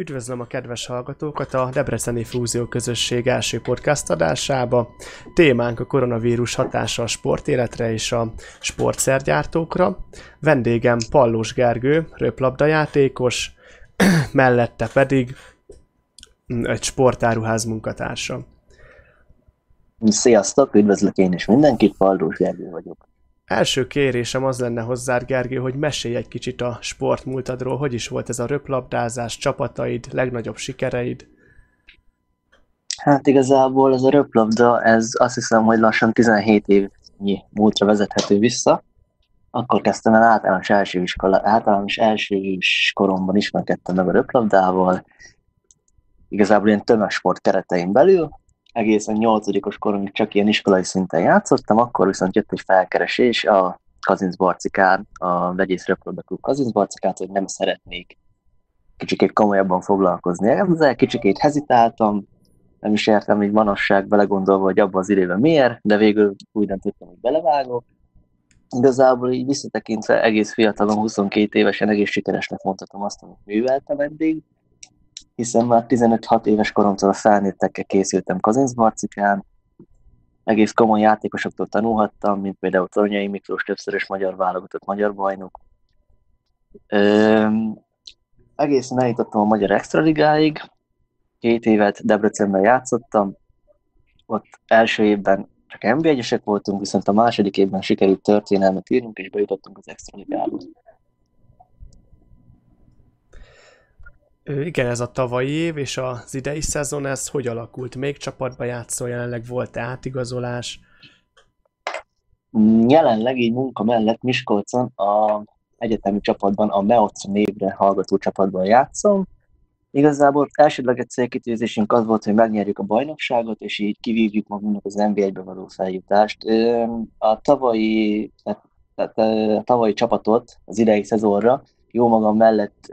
Üdvözlöm a kedves hallgatókat a Debreceni Fúzió Közösség első podcast adásába. Témánk a koronavírus hatása a sportéletre és a sportszergyártókra. Vendégem Pallós Gergő, röplabdajátékos, mellette pedig egy sportáruház munkatársa. Sziasztok, üdvözlök én is mindenkit, Pallós Gergő vagyok. Első kérésem az lenne hozzá, Gergő, hogy mesélj egy kicsit a sportmúltadról, hogy is volt ez a röplabdázás, csapataid, legnagyobb sikereid? Hát igazából ez a röplabda, ez azt hiszem, hogy lassan 17 évnyi múltra vezethető vissza. Akkor kezdtem el általános első iskola, általános első is koromban ismerkedtem meg a röplabdával. Igazából ilyen tömegsport keretein belül, egészen nyolcadikos koromig csak ilyen iskolai szinten játszottam, akkor viszont jött egy felkeresés a Kazinc Barcikán, a Vegyész Röplabda Klub Kazinc Barcikát, hogy nem szeretnék kicsikét komolyabban foglalkozni. Ezzel kicsikét hezitáltam, nem is értem így manasság belegondolva, hogy abban az időben miért, de végül úgy döntöttem, hogy belevágok. Igazából így visszatekintve egész fiatalon, 22 évesen egész sikeresnek mondhatom azt, amit műveltem eddig hiszen már 15-6 éves koromtól a felnőttekkel készültem Kazincbarcikán, egész komoly játékosoktól tanulhattam, mint például Tornyai Miklós, többszörös magyar válogatott magyar bajnok. Ö, egészen eljutottam a Magyar Extraligáig, két évet Debrecenben játszottam, ott első évben csak NB1-esek voltunk, viszont a második évben sikerült történelmet írnunk, és bejutottunk az Extraligába. Igen, ez a tavalyi év és az idei szezon, ez hogy alakult? Még csapatba játszol, jelenleg volt -e átigazolás? Jelenleg így munka mellett Miskolcon a egyetemi csapatban, a Meoc névre hallgató csapatban játszom. Igazából elsődleges célkitűzésünk az volt, hogy megnyerjük a bajnokságot, és így kivívjuk magunknak az NB1-be való feljutást. A tavalyi, tehát a tavalyi csapatot az idei szezonra jó magam mellett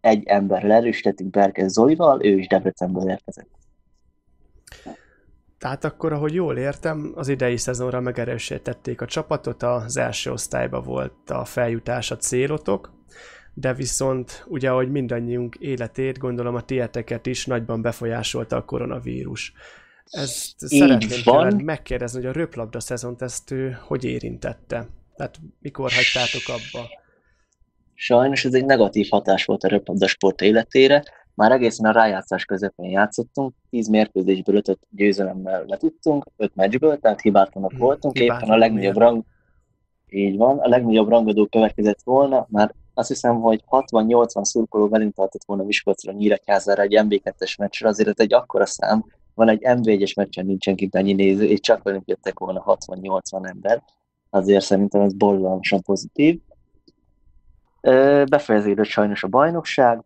egy ember lerősítettük Berkez Zolival, ő is Debrecenből érkezett. Tehát akkor, ahogy jól értem, az idei szezonra megerősítették a csapatot, az első osztályba volt a feljutás a célotok, de viszont ugye, ahogy mindannyiunk életét, gondolom a tieteket is nagyban befolyásolta a koronavírus. Ezt Így szeretném van. megkérdezni, hogy a röplabda szezont ezt ő hogy érintette? Tehát mikor hagytátok abba? Sajnos ez egy negatív hatás volt a röplabda sport életére. Már egészen a rájátszás közepén játszottunk, 10 mérkőzésből 5 győzelemmel letudtunk, 5 meccsből, tehát hibátlanok hmm, voltunk, hibátlan éppen a legnagyobb rang, így van, a legnagyobb rangadó következett volna, már azt hiszem, hogy 60-80 szurkoló velünk tartott volna Miskolcra Nyíregyházára egy MB2-es meccsre, azért egy akkora szám, van egy MB1-es meccsen nincsen kint annyi néző, és csak velünk jöttek volna 60-80 ember, azért szerintem ez borzalmasan pozitív. Befejeződött sajnos a bajnokság.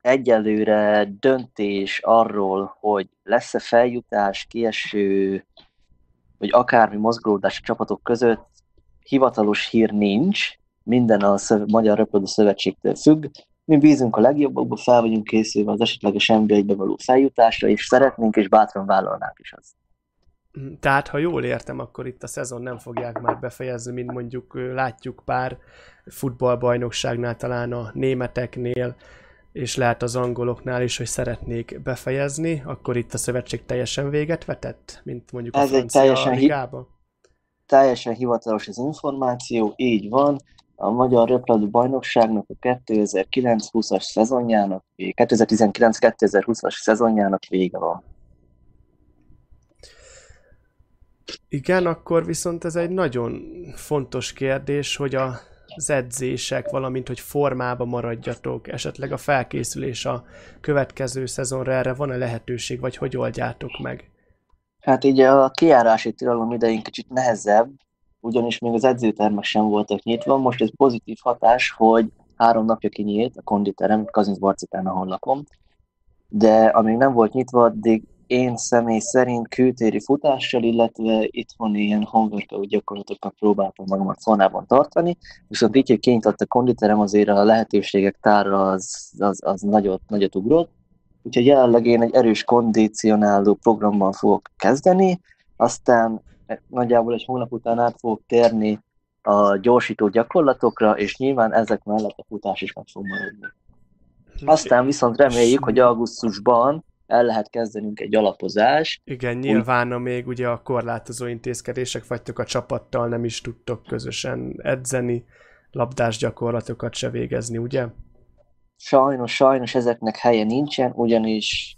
Egyelőre döntés arról, hogy lesz-e feljutás, kieső, vagy akármi mozgolódás a csapatok között, hivatalos hír nincs, minden a szöv- Magyar Röplabda Szövetségtől függ. Mi bízunk a legjobbakba, fel vagyunk készülve az esetleges nba való feljutásra, és szeretnénk és bátran vállalnánk is azt. Tehát, ha jól értem, akkor itt a szezon nem fogják már befejezni, mint mondjuk látjuk pár futballbajnokságnál, talán a németeknél, és lehet az angoloknál is, hogy szeretnék befejezni, akkor itt a szövetség teljesen véget vetett, mint mondjuk Ez a francia teljesen ligába? Hi- teljesen hivatalos az információ, így van. A Magyar Röplabda Bajnokságnak a 2009-20-as szezonjának, 2019-2020-as szezonjának vége van. Igen, akkor viszont ez egy nagyon fontos kérdés, hogy a az edzések, valamint hogy formába maradjatok, esetleg a felkészülés a következő szezonra erre van-e lehetőség, vagy hogy oldjátok meg? Hát így a kiárási tilalom idején kicsit nehezebb, ugyanis még az edzőtermek sem voltak nyitva. Most ez pozitív hatás, hogy három napja kinyílt a konditerem, Kazinc Barcikán, ahol lakom, de amíg nem volt nyitva, addig én személy szerint kültéri futással, illetve itthon ilyen homeworkout gyakorlatokkal próbáltam magamat formában tartani, viszont így, hogy kinyitott a konditerem, azért a lehetőségek tára az, az, az nagyot, nagyot ugrott. Úgyhogy jelenleg én egy erős kondicionáló programmal fogok kezdeni, aztán nagyjából egy hónap után át fogok térni a gyorsító gyakorlatokra, és nyilván ezek mellett a futás is meg fog maradni. Aztán viszont reméljük, hogy augusztusban el lehet kezdenünk egy alapozás. Igen, nyilván a még ugye a korlátozó intézkedések vagytok a csapattal, nem is tudtok közösen edzeni, labdás gyakorlatokat se végezni, ugye? Sajnos, sajnos ezeknek helye nincsen, ugyanis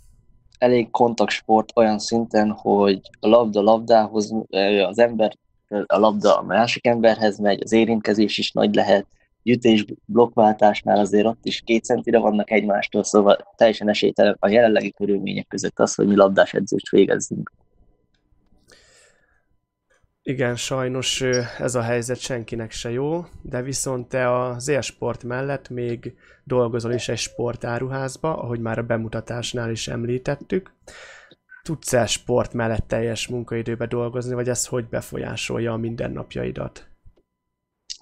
elég kontaktsport olyan szinten, hogy a labda labdához, az ember a labda a másik emberhez megy, az érintkezés is nagy lehet, ütés blokkváltásnál azért ott is két centire vannak egymástól, szóval teljesen esélytelen a jelenlegi körülmények között az, hogy mi labdás edzést végezzünk. Igen, sajnos ez a helyzet senkinek se jó, de viszont te az élsport mellett még dolgozol is egy sportáruházba, ahogy már a bemutatásnál is említettük. Tudsz-e sport mellett teljes munkaidőbe dolgozni, vagy ez hogy befolyásolja a mindennapjaidat?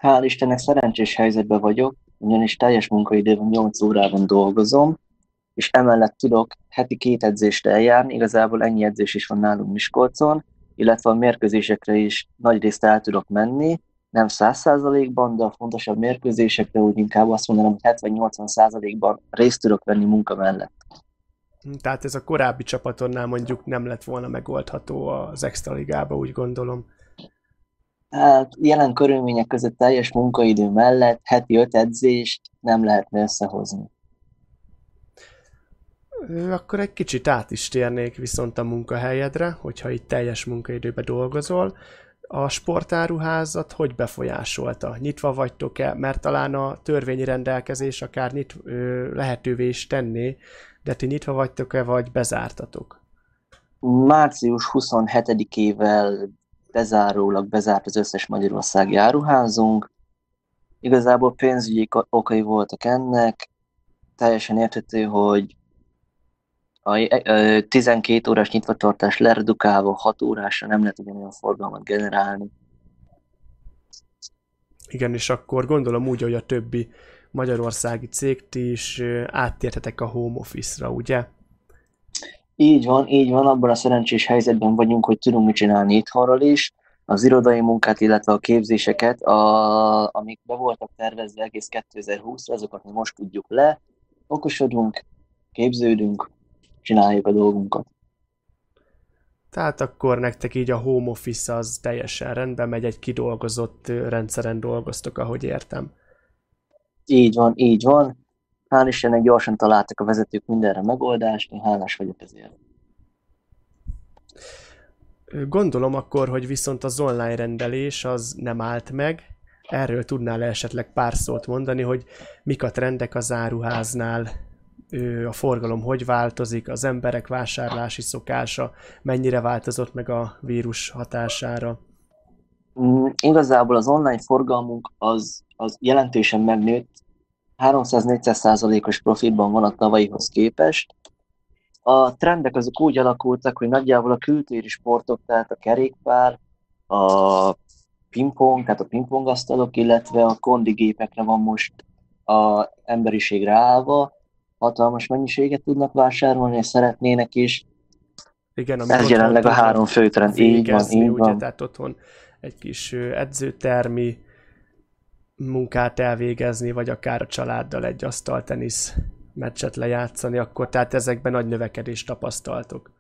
Hál' Istennek szerencsés helyzetben vagyok, ugyanis teljes munkaidőben 8 órában dolgozom, és emellett tudok heti két edzést eljárni, igazából ennyi edzés is van nálunk Miskolcon, illetve a mérkőzésekre is nagy részt el tudok menni, nem 100%-ban, de a fontosabb mérkőzésekre úgy inkább azt mondanám, hogy 70-80%-ban részt tudok venni munka mellett. Tehát ez a korábbi csapatonnál mondjuk nem lett volna megoldható az extra ligába, úgy gondolom. Hát jelen körülmények között teljes munkaidő mellett heti öt edzést nem lehetne összehozni. Akkor egy kicsit át is térnék viszont a munkahelyedre, hogyha itt teljes munkaidőben dolgozol. A sportáruházat hogy befolyásolta? Nyitva vagytok-e? Mert talán a törvényi rendelkezés akár nyit, ö, lehetővé is tenné, de ti nyitva vagytok-e, vagy bezártatok? Március 27-ével bezárólag bezárt az összes Magyarországi áruházunk. Igazából pénzügyi okai voltak ennek. Teljesen érthető, hogy a 12 órás nyitvatartás leredukálva 6 órásra nem lehet ugyanolyan forgalmat generálni. Igen, és akkor gondolom úgy, hogy a többi magyarországi cég ti is áttérhetek a home office-ra, ugye? Így van, így van, abban a szerencsés helyzetben vagyunk, hogy tudunk mit csinálni itthonról is, az irodai munkát, illetve a képzéseket, a, amik be voltak tervezve egész 2020-ra, azokat mi most tudjuk le, okosodunk, képződünk, csináljuk a dolgunkat. Tehát akkor nektek így a home office az teljesen rendben megy, egy kidolgozott rendszeren dolgoztok, ahogy értem. Így van, így van. Hál' Istennek gyorsan találtak a vezetők mindenre megoldást, én hálás vagyok ezért. Gondolom akkor, hogy viszont az online rendelés az nem állt meg. Erről tudnál esetleg pár szót mondani, hogy mik a trendek az áruháznál, a forgalom hogy változik, az emberek vásárlási szokása, mennyire változott meg a vírus hatására? Mm, igazából az online forgalmunk az, az jelentősen megnőtt, 300-400 százalékos profitban van a tavalyihoz képest. A trendek azok úgy alakultak, hogy nagyjából a kültéri sportok, tehát a kerékpár, a pingpong, tehát a pingpongasztalok, illetve a kondigépekre van most a emberiségre állva, hatalmas mennyiséget tudnak vásárolni, és szeretnének is. Igen, Ez jelenleg a három főtrend. Így van, így ugye, van. Tehát otthon egy kis edzőtermi munkát elvégezni, vagy akár a családdal egy asztaltenisz meccset lejátszani, akkor tehát ezekben nagy növekedést tapasztaltok.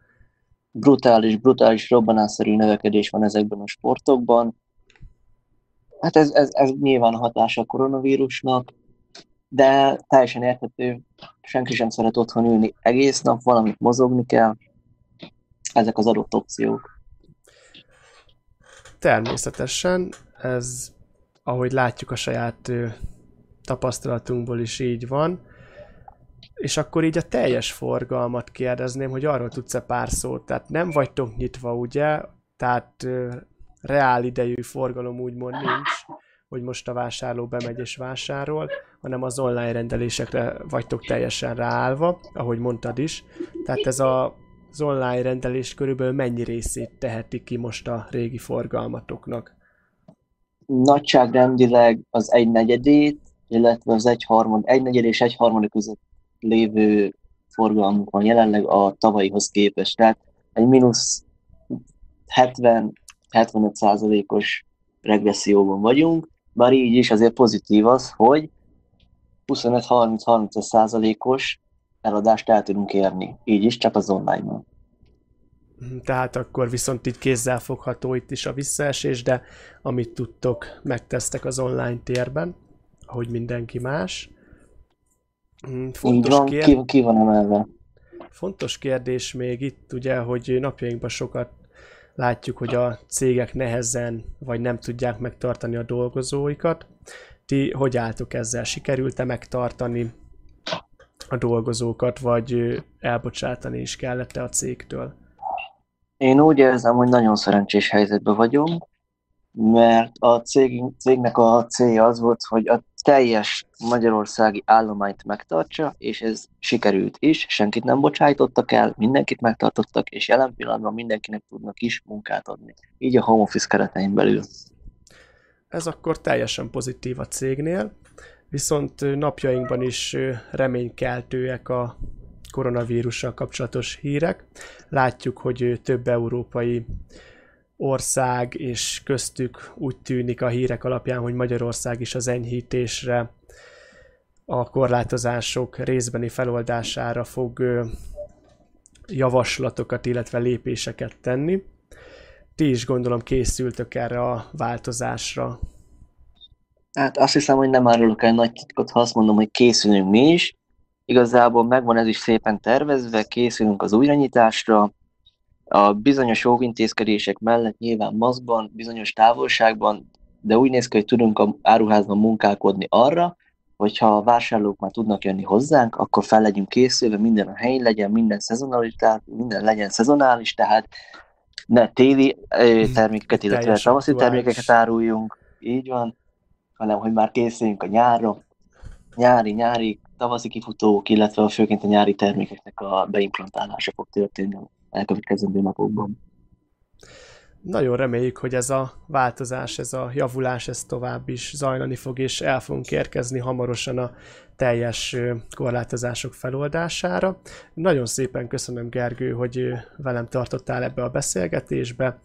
Brutális, brutális, robbanásszerű növekedés van ezekben a sportokban. Hát ez, ez, ez nyilván a hatása a koronavírusnak, de teljesen érthető, senki sem szeret otthon ülni egész nap, valamit mozogni kell. Ezek az adott opciók. Természetesen, ez ahogy látjuk a saját tapasztalatunkból is így van. És akkor így a teljes forgalmat kérdezném, hogy arról tudsz-e pár szót. Tehát nem vagytok nyitva, ugye? Tehát reál idejű forgalom úgymond nincs, hogy most a vásárló bemegy és vásárol, hanem az online rendelésekre vagytok teljesen ráállva, ahogy mondtad is. Tehát ez a, az online rendelés körülbelül mennyi részét teheti ki most a régi forgalmatoknak? Nagyságrendileg az egy negyedét, illetve az egy harmad, egy negyed és egy harmadik között lévő forgalmunk van jelenleg a tavalyihoz képest. Tehát egy mínusz 70-75 százalékos regresszióban vagyunk, bár így is azért pozitív az, hogy 25-30-30 százalékos eladást el tudunk érni, így is csak az online-on. Mhm, tehát akkor viszont így kézzelfogható itt is a visszaesés, de amit tudtok, megtesztek az online térben, ahogy mindenki más. Mhm, fontos van, kérd... ki, ki van emelve. Fontos kérdés még itt ugye, hogy napjainkban sokat látjuk, hogy a cégek nehezen vagy nem tudják megtartani a dolgozóikat. Ti hogy álltok ezzel? Sikerült-e megtartani a dolgozókat, vagy elbocsátani is kellett-e a cégtől? Én úgy érzem, hogy nagyon szerencsés helyzetben vagyunk, mert a cég, cégnek a célja az volt, hogy a teljes magyarországi állományt megtartsa, és ez sikerült is, senkit nem bocsájtottak el, mindenkit megtartottak, és jelen pillanatban mindenkinek tudnak is munkát adni. Így a home office keretein belül. Ez akkor teljesen pozitív a cégnél, viszont napjainkban is reménykeltőek a koronavírussal kapcsolatos hírek. Látjuk, hogy több európai ország, és köztük úgy tűnik a hírek alapján, hogy Magyarország is az enyhítésre, a korlátozások részbeni feloldására fog javaslatokat, illetve lépéseket tenni. Ti is gondolom készültök erre a változásra. Hát azt hiszem, hogy nem árulok el nagy titkot, ha azt mondom, hogy készülünk mi is. Igazából megvan ez is szépen tervezve, készülünk az újranyitásra, a bizonyos óvintézkedések mellett nyilván maszkban, bizonyos távolságban, de úgy néz ki, hogy tudunk a áruházban munkálkodni arra, hogyha a vásárlók már tudnak jönni hozzánk, akkor fel legyünk készülve, minden a helyén legyen, minden tehát minden legyen szezonális, tehát ne téli termékeket, illetve tavaszi termékeket áruljunk, így van, hanem hogy már készüljünk a nyárra, nyári, nyári, tavaszi kifutók, illetve főként a nyári termékeknek a beimplantálása fog történni elkövetkezendő napokban. Nagyon reméljük, hogy ez a változás, ez a javulás, ez tovább is zajlani fog, és el fogunk érkezni hamarosan a teljes korlátozások feloldására. Nagyon szépen köszönöm, Gergő, hogy velem tartottál ebbe a beszélgetésbe,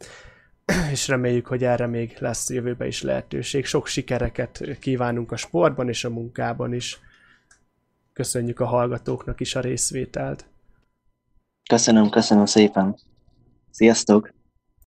és reméljük, hogy erre még lesz jövőben is lehetőség. Sok sikereket kívánunk a sportban és a munkában is. Köszönjük a hallgatóknak is a részvételt. Köszönöm, köszönöm szépen. Sziasztok!